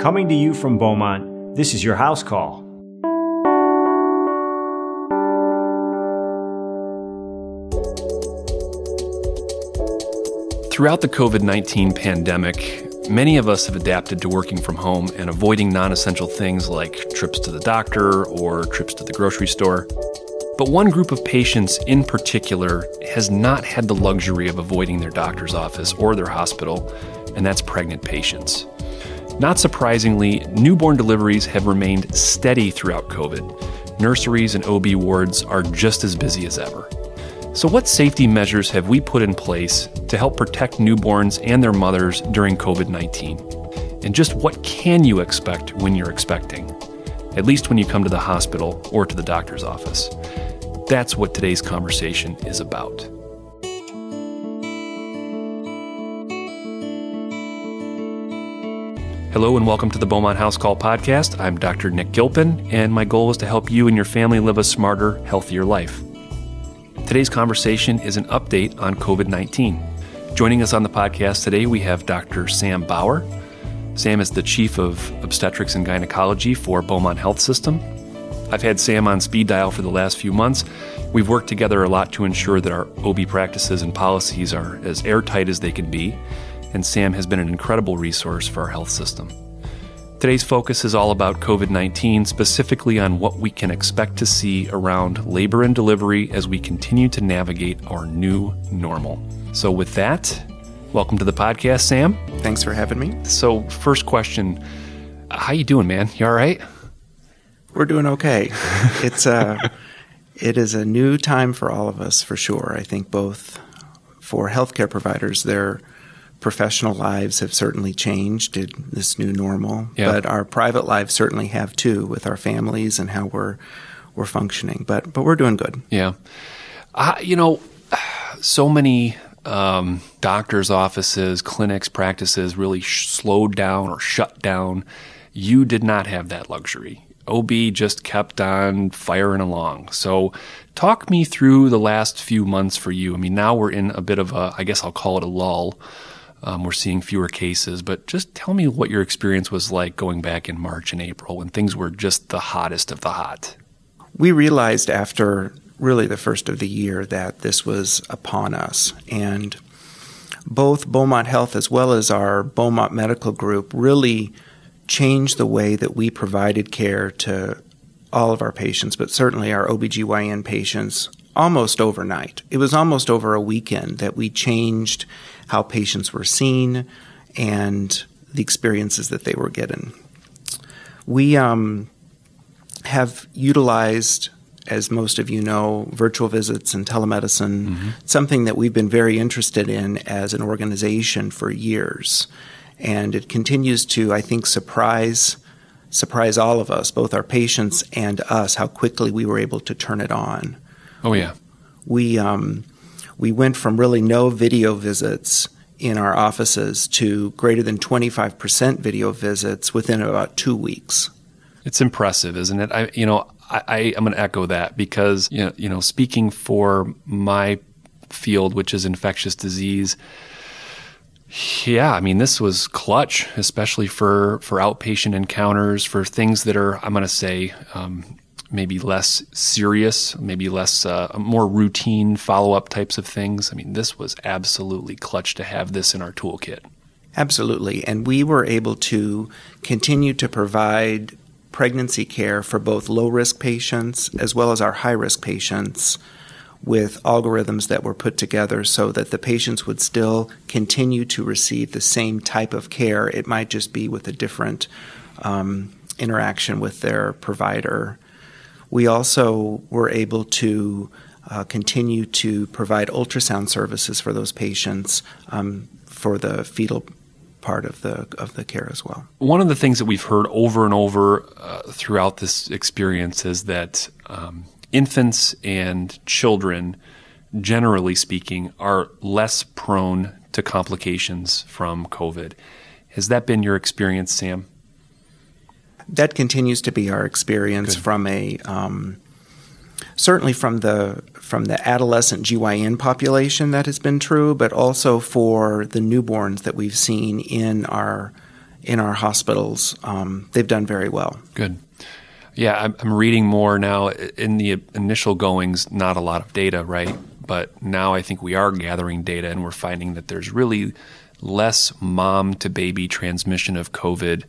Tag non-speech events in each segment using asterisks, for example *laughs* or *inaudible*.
Coming to you from Beaumont, this is your house call. Throughout the COVID 19 pandemic, many of us have adapted to working from home and avoiding non essential things like trips to the doctor or trips to the grocery store. But one group of patients in particular has not had the luxury of avoiding their doctor's office or their hospital, and that's pregnant patients. Not surprisingly, newborn deliveries have remained steady throughout COVID. Nurseries and OB wards are just as busy as ever. So, what safety measures have we put in place to help protect newborns and their mothers during COVID 19? And just what can you expect when you're expecting? At least when you come to the hospital or to the doctor's office. That's what today's conversation is about. Hello and welcome to the Beaumont House Call podcast. I'm Dr. Nick Gilpin, and my goal is to help you and your family live a smarter, healthier life. Today's conversation is an update on COVID 19. Joining us on the podcast today, we have Dr. Sam Bauer. Sam is the Chief of Obstetrics and Gynecology for Beaumont Health System. I've had Sam on speed dial for the last few months. We've worked together a lot to ensure that our OB practices and policies are as airtight as they can be, and Sam has been an incredible resource for our health system. Today's focus is all about COVID 19, specifically on what we can expect to see around labor and delivery as we continue to navigate our new normal. So, with that, welcome to the podcast, Sam. Thanks for having me. So, first question How you doing, man? You all right? We're doing okay. *laughs* it's a, it is a new time for all of us, for sure. I think both for healthcare providers, they're professional lives have certainly changed in this new normal, yeah. but our private lives certainly have too, with our families and how we're we're functioning. But but we're doing good. Yeah, you know, so many um, doctors' offices, clinics, practices really sh- slowed down or shut down. You did not have that luxury. OB just kept on firing along. So, talk me through the last few months for you. I mean, now we're in a bit of a, I guess I'll call it a lull. Um, we're seeing fewer cases, but just tell me what your experience was like going back in March and April when things were just the hottest of the hot. We realized after really the first of the year that this was upon us. And both Beaumont Health as well as our Beaumont Medical Group really changed the way that we provided care to all of our patients, but certainly our OBGYN patients almost overnight. It was almost over a weekend that we changed how patients were seen and the experiences that they were getting. We um, have utilized, as most of you know, virtual visits and telemedicine, mm-hmm. something that we've been very interested in as an organization for years. And it continues to, I think, surprise surprise all of us, both our patients and us, how quickly we were able to turn it on. Oh yeah, we um, we went from really no video visits in our offices to greater than 25% video visits within about two weeks. It's impressive, isn't it? I, you know, I, am going to echo that because you know, you know, speaking for my field, which is infectious disease. Yeah, I mean, this was clutch, especially for for outpatient encounters, for things that are, I'm going to say, um, maybe less serious, maybe less uh, more routine follow up types of things. I mean, this was absolutely clutch to have this in our toolkit. Absolutely. And we were able to continue to provide pregnancy care for both low risk patients as well as our high risk patients with algorithms that were put together so that the patients would still continue to receive the same type of care. It might just be with a different um, interaction with their provider. We also were able to uh, continue to provide ultrasound services for those patients um, for the fetal part of the of the care as well. One of the things that we've heard over and over uh, throughout this experience is that um, infants and children, generally speaking, are less prone to complications from COVID. Has that been your experience, Sam? That continues to be our experience Good. from a um, certainly from the from the adolescent GYN population that has been true, but also for the newborns that we've seen in our in our hospitals, um, they've done very well. Good. Yeah, I'm, I'm reading more now. In the initial goings, not a lot of data, right? But now I think we are gathering data and we're finding that there's really less mom to baby transmission of COVID,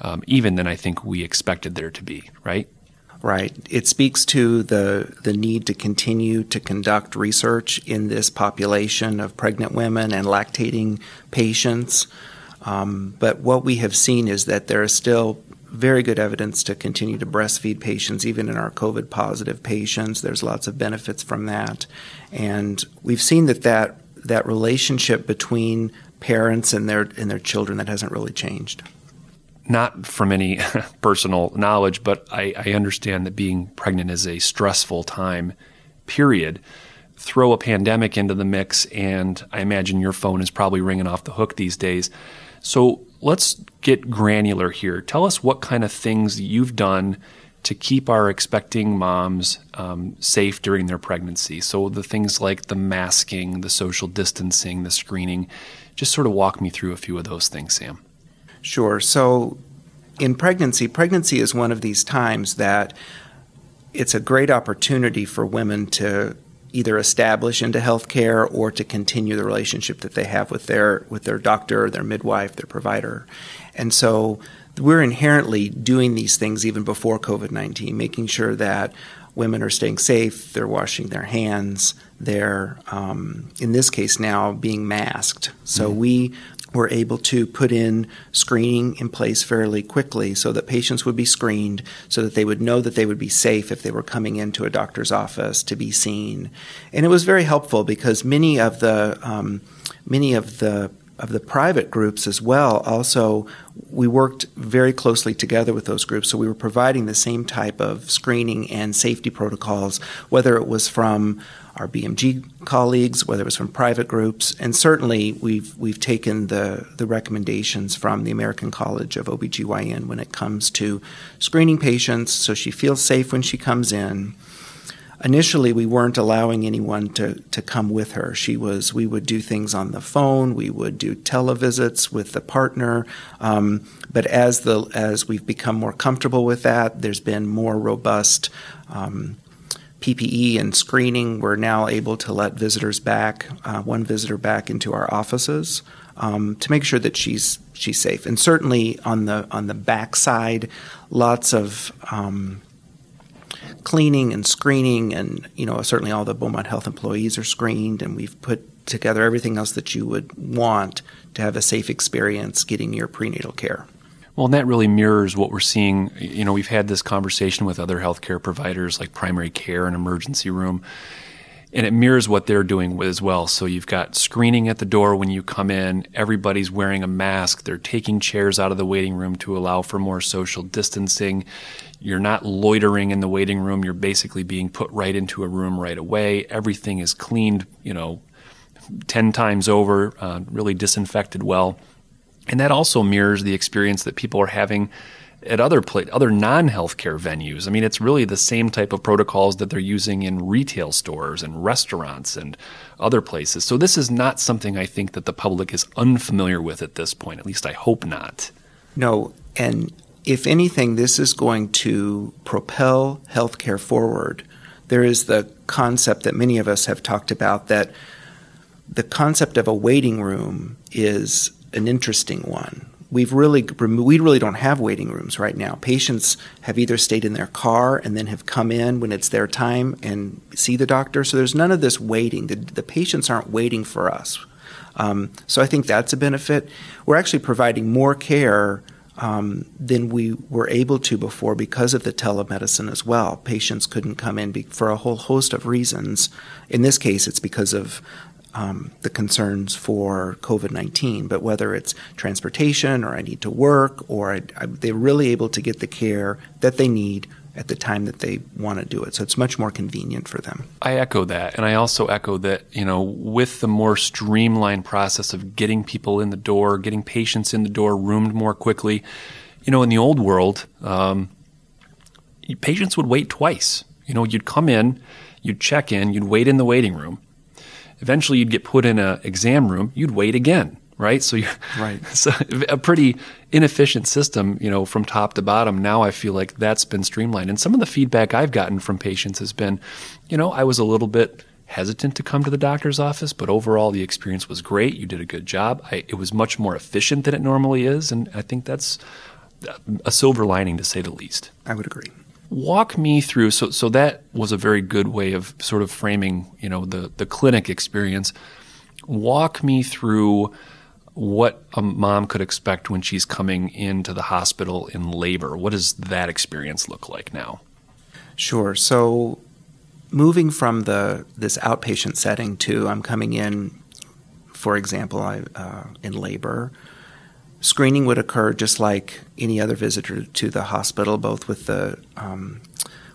um, even than I think we expected there to be, right? Right. It speaks to the the need to continue to conduct research in this population of pregnant women and lactating patients. Um, but what we have seen is that there is still very good evidence to continue to breastfeed patients, even in our COVID positive patients. There's lots of benefits from that. And we've seen that that, that relationship between parents and their, and their children that hasn't really changed. Not from any *laughs* personal knowledge, but I, I understand that being pregnant is a stressful time, period throw a pandemic into the mix, and I imagine your phone is probably ringing off the hook these days. So let's get granular here. Tell us what kind of things you've done to keep our expecting moms um, safe during their pregnancy. So the things like the masking, the social distancing, the screening. Just sort of walk me through a few of those things, Sam. Sure. So in pregnancy, pregnancy is one of these times that it's a great opportunity for women to either establish into healthcare or to continue the relationship that they have with their with their doctor, their midwife, their provider. And so we're inherently doing these things even before COVID 19, making sure that women are staying safe, they're washing their hands, they're, um, in this case now, being masked. So mm-hmm. we were able to put in screening in place fairly quickly so that patients would be screened so that they would know that they would be safe if they were coming into a doctor's office to be seen. And it was very helpful because many of the um, many of the of the private groups as well also we worked very closely together with those groups so we were providing the same type of screening and safety protocols whether it was from our BMG colleagues, whether it was from private groups, and certainly we've we've taken the the recommendations from the American College of OBGYN when it comes to screening patients so she feels safe when she comes in. Initially, we weren't allowing anyone to, to come with her. She was. We would do things on the phone. We would do televisits with the partner. Um, but as the as we've become more comfortable with that, there's been more robust um, PPE and screening, we're now able to let visitors back, uh, one visitor back into our offices um, to make sure that she's she's safe. And certainly on the on the back side, lots of um, cleaning and screening, and you know certainly all the Beaumont Health employees are screened, and we've put together everything else that you would want to have a safe experience getting your prenatal care. Well, and that really mirrors what we're seeing. You know, we've had this conversation with other healthcare providers like primary care and emergency room, and it mirrors what they're doing as well. So you've got screening at the door when you come in, everybody's wearing a mask, they're taking chairs out of the waiting room to allow for more social distancing. You're not loitering in the waiting room, you're basically being put right into a room right away. Everything is cleaned, you know, 10 times over, uh, really disinfected well. And that also mirrors the experience that people are having at other other non-healthcare venues. I mean, it's really the same type of protocols that they're using in retail stores and restaurants and other places. So this is not something I think that the public is unfamiliar with at this point. At least I hope not. No, and if anything, this is going to propel healthcare forward. There is the concept that many of us have talked about that the concept of a waiting room is an interesting one. We've really we really don't have waiting rooms right now. Patients have either stayed in their car and then have come in when it's their time and see the doctor. So there's none of this waiting. The, the patients aren't waiting for us. Um, so I think that's a benefit. We're actually providing more care um, than we were able to before because of the telemedicine as well. Patients couldn't come in be- for a whole host of reasons. In this case, it's because of um, the concerns for COVID 19, but whether it's transportation or I need to work or I, I, they're really able to get the care that they need at the time that they want to do it. So it's much more convenient for them. I echo that. And I also echo that, you know, with the more streamlined process of getting people in the door, getting patients in the door, roomed more quickly, you know, in the old world, um, patients would wait twice. You know, you'd come in, you'd check in, you'd wait in the waiting room Eventually, you'd get put in an exam room, you'd wait again. right? So you're Right. *laughs* so a pretty inefficient system, you know, from top to bottom. Now I feel like that's been streamlined. And some of the feedback I've gotten from patients has been, you know, I was a little bit hesitant to come to the doctor's office, but overall the experience was great. You did a good job. I, it was much more efficient than it normally is, and I think that's a silver lining to say the least. I would agree. Walk me through. So, so that was a very good way of sort of framing, you know, the the clinic experience. Walk me through what a mom could expect when she's coming into the hospital in labor. What does that experience look like now? Sure. So moving from the this outpatient setting to I'm coming in, for example, I, uh, in labor, screening would occur just like any other visitor to the hospital, both with the um,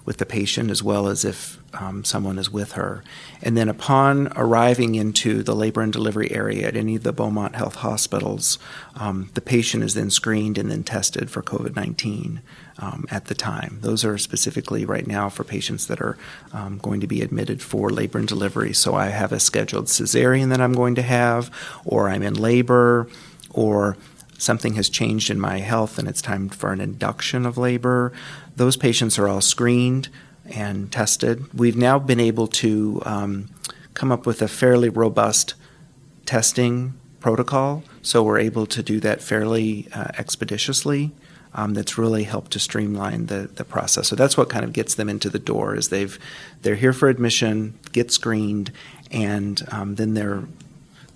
with the patient as well as if um, someone is with her. And then upon arriving into the labor and delivery area at any of the Beaumont Health hospitals, um, the patient is then screened and then tested for COVID 19 um, at the time. Those are specifically right now for patients that are um, going to be admitted for labor and delivery. So I have a scheduled cesarean that I'm going to have, or I'm in labor, or something has changed in my health and it's time for an induction of labor. Those patients are all screened and tested. We've now been able to um, come up with a fairly robust testing protocol, so we're able to do that fairly uh, expeditiously. Um, that's really helped to streamline the, the process. So that's what kind of gets them into the door is they've they're here for admission, get screened, and um, then they're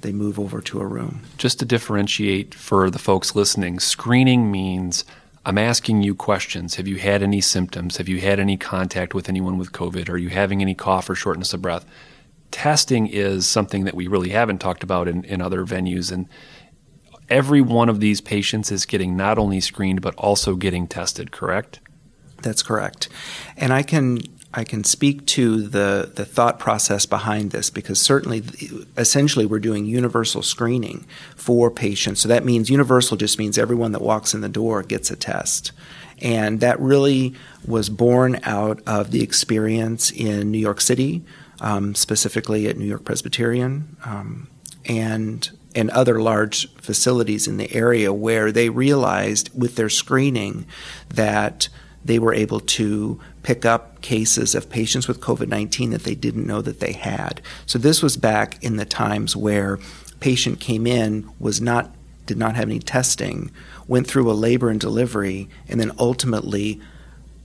they move over to a room. Just to differentiate for the folks listening, screening means I'm asking you questions. Have you had any symptoms? Have you had any contact with anyone with COVID? Are you having any cough or shortness of breath? Testing is something that we really haven't talked about in, in other venues. And every one of these patients is getting not only screened, but also getting tested, correct? That's correct. And I can I can speak to the, the thought process behind this because certainly, essentially, we're doing universal screening for patients. So that means universal just means everyone that walks in the door gets a test. And that really was born out of the experience in New York City, um, specifically at New York Presbyterian, um, and and other large facilities in the area where they realized with their screening that they were able to pick up cases of patients with COVID 19 that they didn't know that they had. So this was back in the times where patient came in, was not did not have any testing, went through a labor and delivery, and then ultimately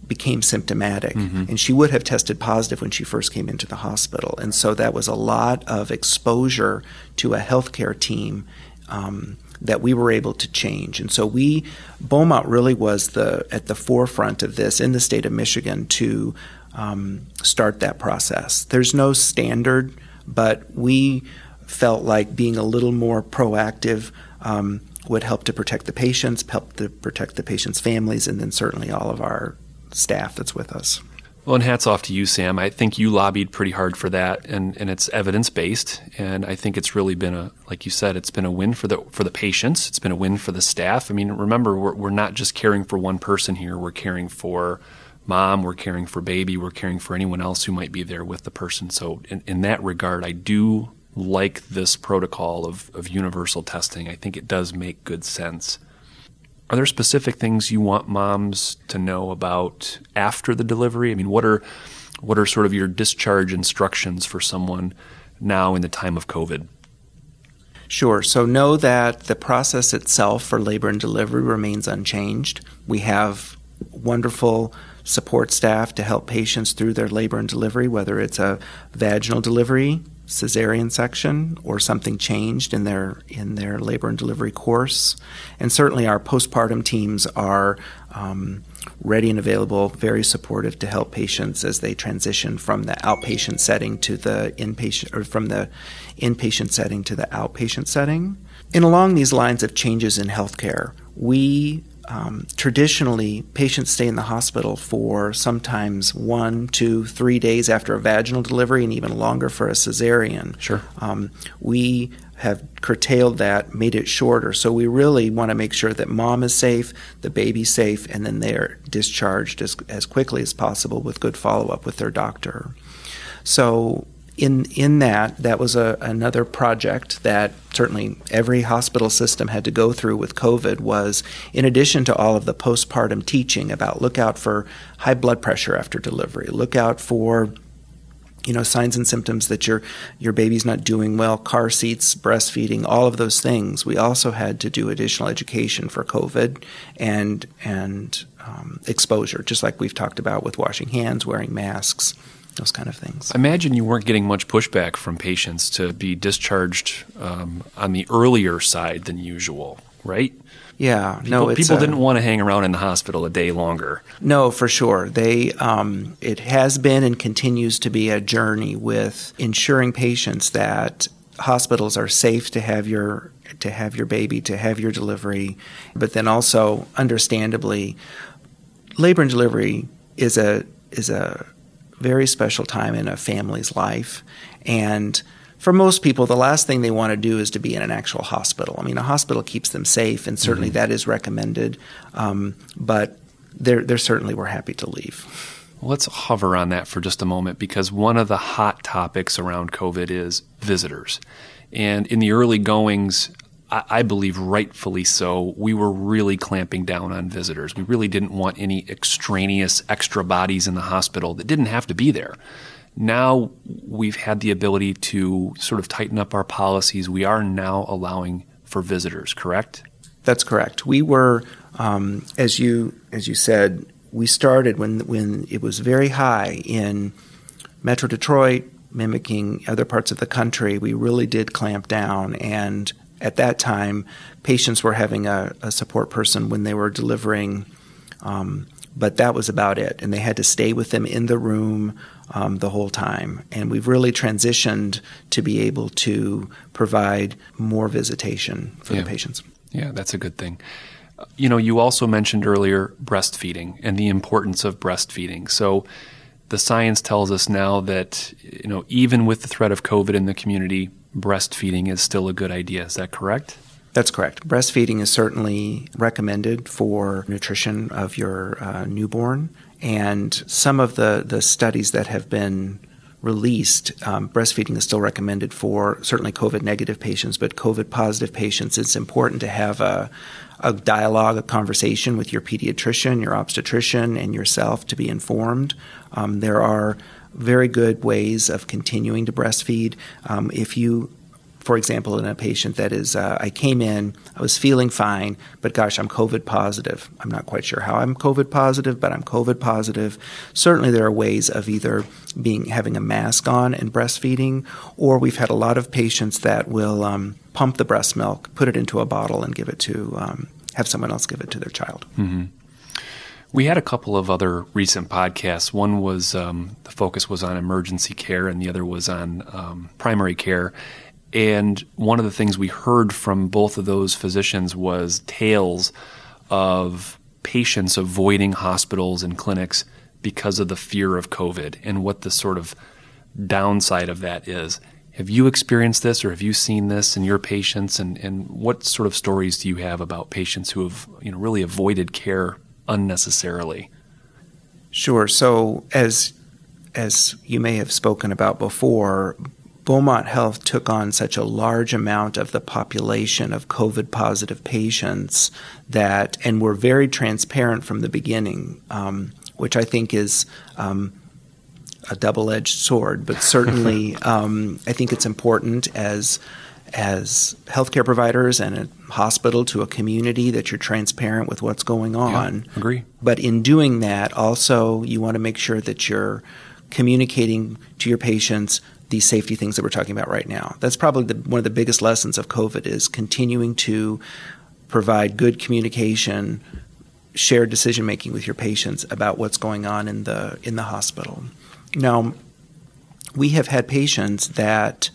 became symptomatic. Mm-hmm. And she would have tested positive when she first came into the hospital. And so that was a lot of exposure to a healthcare team um, that we were able to change. And so we, Beaumont really was the at the forefront of this in the state of Michigan to um, start that process. There's no standard, but we felt like being a little more proactive um, would help to protect the patients, help to protect the patients' families, and then certainly all of our staff that's with us. Well, and hats off to you, Sam. I think you lobbied pretty hard for that, and, and it's evidence based. And I think it's really been a, like you said, it's been a win for the for the patients. It's been a win for the staff. I mean, remember, we're, we're not just caring for one person here. We're caring for mom. We're caring for baby. We're caring for anyone else who might be there with the person. So, in, in that regard, I do like this protocol of, of universal testing. I think it does make good sense. Are there specific things you want moms to know about after the delivery? I mean, what are what are sort of your discharge instructions for someone now in the time of COVID? Sure. So know that the process itself for labor and delivery remains unchanged. We have wonderful support staff to help patients through their labor and delivery, whether it's a vaginal delivery, cesarean section or something changed in their in their labor and delivery course. And certainly our postpartum teams are um, ready and available, very supportive to help patients as they transition from the outpatient setting to the inpatient or from the inpatient setting to the outpatient setting. And along these lines of changes in healthcare, we um, traditionally, patients stay in the hospital for sometimes one, two, three days after a vaginal delivery, and even longer for a cesarean. Sure. Um, we have curtailed that, made it shorter. So we really want to make sure that mom is safe, the baby's safe, and then they're discharged as, as quickly as possible with good follow up with their doctor. So in in that, that was a, another project that certainly every hospital system had to go through with COVID. Was in addition to all of the postpartum teaching about look out for high blood pressure after delivery, look out for you know signs and symptoms that your your baby's not doing well car seats breastfeeding all of those things we also had to do additional education for covid and and um, exposure just like we've talked about with washing hands wearing masks those kind of things. I imagine you weren't getting much pushback from patients to be discharged um, on the earlier side than usual, right? Yeah, people, no, people uh, didn't want to hang around in the hospital a day longer. No, for sure. They um, it has been and continues to be a journey with ensuring patients that hospitals are safe to have your to have your baby, to have your delivery, but then also understandably, labor and delivery is a is a very special time in a family's life. And for most people, the last thing they want to do is to be in an actual hospital. I mean, a hospital keeps them safe, and certainly mm-hmm. that is recommended. Um, but they're, they're certainly we're happy to leave. Let's hover on that for just a moment because one of the hot topics around COVID is visitors. And in the early goings, I believe rightfully so, we were really clamping down on visitors. We really didn't want any extraneous extra bodies in the hospital that didn't have to be there. Now we've had the ability to sort of tighten up our policies. We are now allowing for visitors, correct? That's correct. We were, um, as you as you said, we started when when it was very high in Metro Detroit, mimicking other parts of the country. We really did clamp down and at that time, patients were having a, a support person when they were delivering, um, but that was about it. And they had to stay with them in the room um, the whole time. And we've really transitioned to be able to provide more visitation for yeah. the patients. Yeah, that's a good thing. You know, you also mentioned earlier breastfeeding and the importance of breastfeeding. So, the science tells us now that you know even with the threat of COVID in the community, breastfeeding is still a good idea. Is that correct? That's correct. Breastfeeding is certainly recommended for nutrition of your uh, newborn. And some of the, the studies that have been released, um, breastfeeding is still recommended for certainly COVID negative patients, but COVID positive patients, it's important to have a, a dialogue, a conversation with your pediatrician, your obstetrician, and yourself to be informed. Um, there are very good ways of continuing to breastfeed. Um, if you for example, in a patient that is, uh, I came in, I was feeling fine, but gosh, I'm COVID positive. I'm not quite sure how I'm COVID positive, but I'm COVID positive. Certainly, there are ways of either being having a mask on and breastfeeding, or we've had a lot of patients that will um, pump the breast milk, put it into a bottle, and give it to um, have someone else give it to their child. Mm-hmm. We had a couple of other recent podcasts. One was um, the focus was on emergency care, and the other was on um, primary care. And one of the things we heard from both of those physicians was tales of patients avoiding hospitals and clinics because of the fear of COVID and what the sort of downside of that is. Have you experienced this or have you seen this in your patients? And, and what sort of stories do you have about patients who have you know, really avoided care unnecessarily? Sure. So as as you may have spoken about before, Beaumont Health took on such a large amount of the population of COVID positive patients that, and were very transparent from the beginning, um, which I think is um, a double edged sword. But certainly, *laughs* um, I think it's important as as healthcare providers and a hospital to a community that you're transparent with what's going on. Yeah, agree. But in doing that, also you want to make sure that you're communicating to your patients these safety things that we're talking about right now. That's probably the, one of the biggest lessons of COVID is continuing to provide good communication, shared decision making with your patients about what's going on in the in the hospital. Now, we have had patients that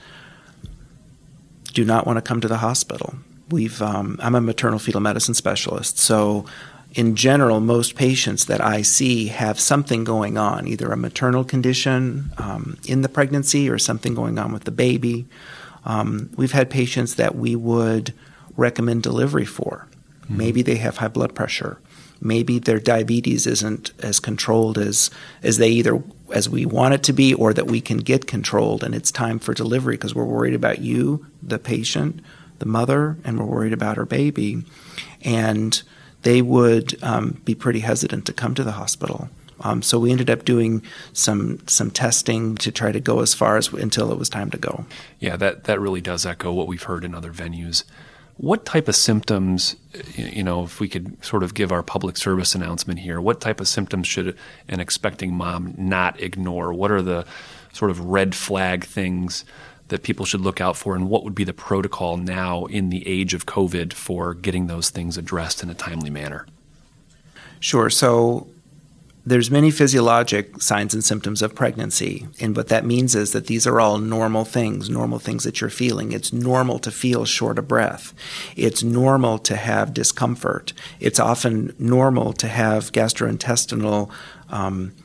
do not want to come to the hospital. We've um, I'm a maternal fetal medicine specialist, so in general, most patients that I see have something going on, either a maternal condition um, in the pregnancy or something going on with the baby. Um, we've had patients that we would recommend delivery for. Mm-hmm. Maybe they have high blood pressure. maybe their diabetes isn't as controlled as as they either as we want it to be or that we can get controlled and it's time for delivery because we're worried about you the patient the mother and we're worried about her baby and they would um, be pretty hesitant to come to the hospital um, so we ended up doing some some testing to try to go as far as until it was time to go. Yeah, that that really does echo what we've heard in other venues. What type of symptoms, you know, if we could sort of give our public service announcement here, what type of symptoms should an expecting mom not ignore? What are the sort of red flag things that people should look out for, and what would be the protocol now in the age of COVID for getting those things addressed in a timely manner? Sure. So there's many physiologic signs and symptoms of pregnancy and what that means is that these are all normal things normal things that you're feeling. It's normal to feel short of breath. It's normal to have discomfort. It's often normal to have gastrointestinal um,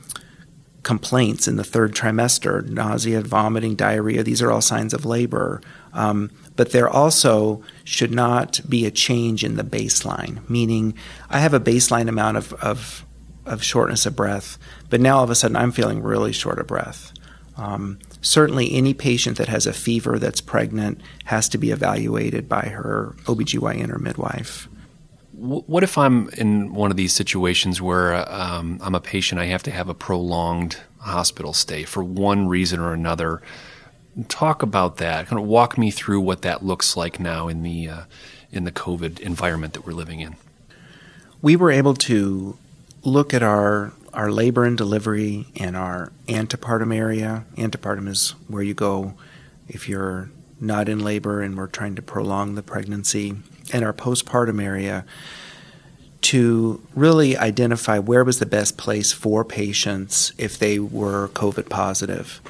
complaints in the third trimester nausea vomiting diarrhea. These are all signs of labor. Um, but there also should not be a change in the baseline meaning i have a baseline amount of, of of shortness of breath, but now all of a sudden I'm feeling really short of breath. Um, certainly, any patient that has a fever that's pregnant has to be evaluated by her OBGYN or midwife. What if I'm in one of these situations where um, I'm a patient, I have to have a prolonged hospital stay for one reason or another? Talk about that. Kind of walk me through what that looks like now in the uh, in the COVID environment that we're living in. We were able to look at our our labor and delivery and our antepartum area. Antepartum is where you go if you're not in labor and we're trying to prolong the pregnancy, and our postpartum area to really identify where was the best place for patients if they were COVID positive.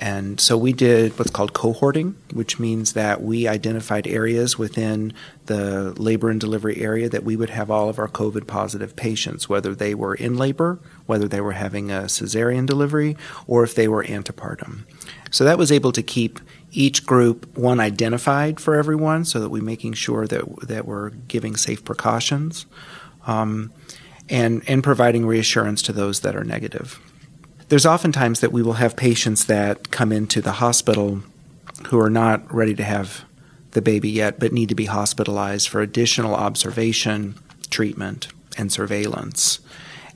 And so we did what's called cohorting, which means that we identified areas within the labor and delivery area that we would have all of our COVID positive patients, whether they were in labor, whether they were having a cesarean delivery, or if they were antepartum. So that was able to keep each group one identified for everyone so that we're making sure that, that we're giving safe precautions um, and, and providing reassurance to those that are negative. There's oftentimes that we will have patients that come into the hospital who are not ready to have the baby yet, but need to be hospitalized for additional observation, treatment, and surveillance.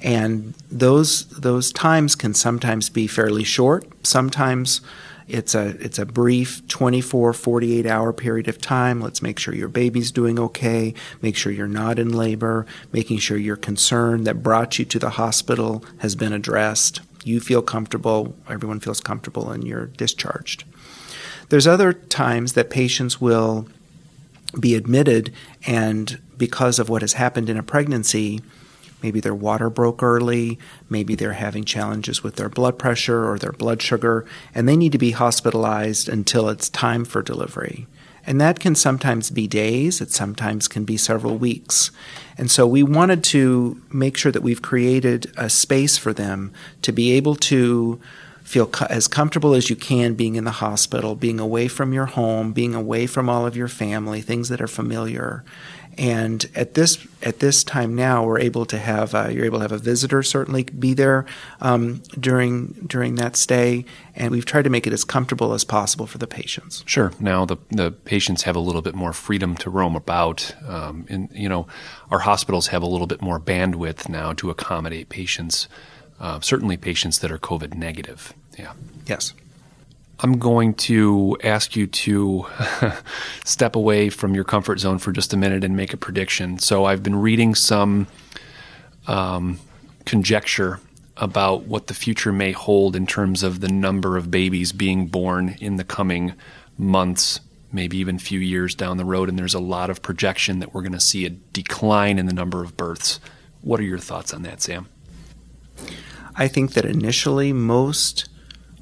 And those those times can sometimes be fairly short. Sometimes it's a it's a brief 24 48 hour period of time. Let's make sure your baby's doing okay, make sure you're not in labor, making sure your concern that brought you to the hospital has been addressed you feel comfortable, everyone feels comfortable, and you're discharged. There's other times that patients will be admitted, and because of what has happened in a pregnancy, maybe their water broke early, maybe they're having challenges with their blood pressure or their blood sugar, and they need to be hospitalized until it's time for delivery. And that can sometimes be days, it sometimes can be several weeks. And so we wanted to make sure that we've created a space for them to be able to feel co- as comfortable as you can being in the hospital, being away from your home, being away from all of your family, things that are familiar. And at this at this time now, we're able to have uh, you're able to have a visitor certainly be there um, during during that stay, and we've tried to make it as comfortable as possible for the patients. Sure. Now the the patients have a little bit more freedom to roam about, um, and you know, our hospitals have a little bit more bandwidth now to accommodate patients. Uh, certainly, patients that are COVID negative. Yeah. Yes. I'm going to ask you to *laughs* step away from your comfort zone for just a minute and make a prediction. So I've been reading some um, conjecture about what the future may hold in terms of the number of babies being born in the coming months, maybe even few years down the road. And there's a lot of projection that we're going to see a decline in the number of births. What are your thoughts on that, Sam? I think that initially most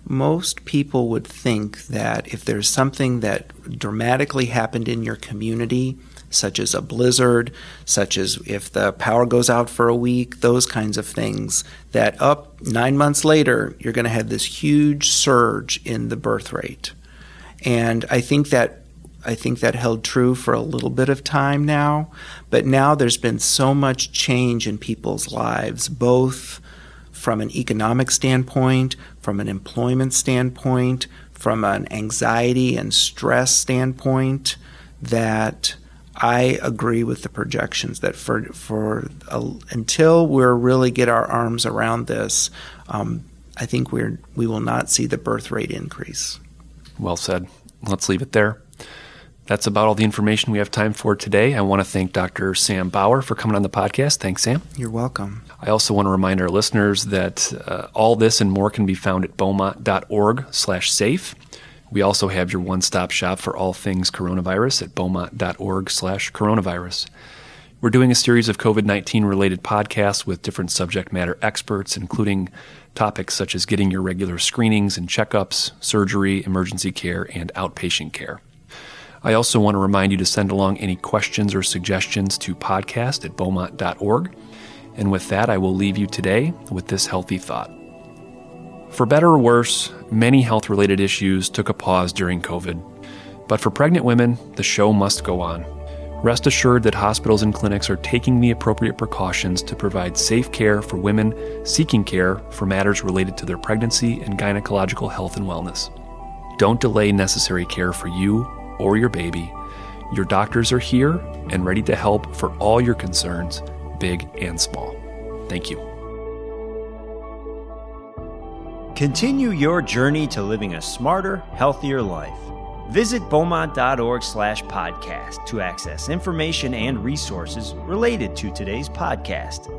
most people would think that if there's something that dramatically happened in your community, such as a blizzard, such as if the power goes out for a week, those kinds of things, that up nine months later, you're going to have this huge surge in the birth rate. And I think that I think that held true for a little bit of time now. But now there's been so much change in people's lives, both from an economic standpoint, from an employment standpoint, from an anxiety and stress standpoint, that I agree with the projections that for for uh, until we really get our arms around this, um, I think we're we will not see the birth rate increase. Well said. Let's leave it there. That's about all the information we have time for today. I want to thank Dr. Sam Bauer for coming on the podcast. Thanks, Sam. You're welcome. I also want to remind our listeners that uh, all this and more can be found at beaumont.org/safe. We also have your one-stop shop for all things coronavirus at beaumont.org/coronavirus. We're doing a series of COVID-19 related podcasts with different subject matter experts, including topics such as getting your regular screenings and checkups, surgery, emergency care, and outpatient care. I also want to remind you to send along any questions or suggestions to podcast at beaumont.org. And with that, I will leave you today with this healthy thought. For better or worse, many health related issues took a pause during COVID. But for pregnant women, the show must go on. Rest assured that hospitals and clinics are taking the appropriate precautions to provide safe care for women seeking care for matters related to their pregnancy and gynecological health and wellness. Don't delay necessary care for you or your baby. Your doctors are here and ready to help for all your concerns, big and small. Thank you. Continue your journey to living a smarter, healthier life. Visit beaumont.org slash podcast to access information and resources related to today's podcast.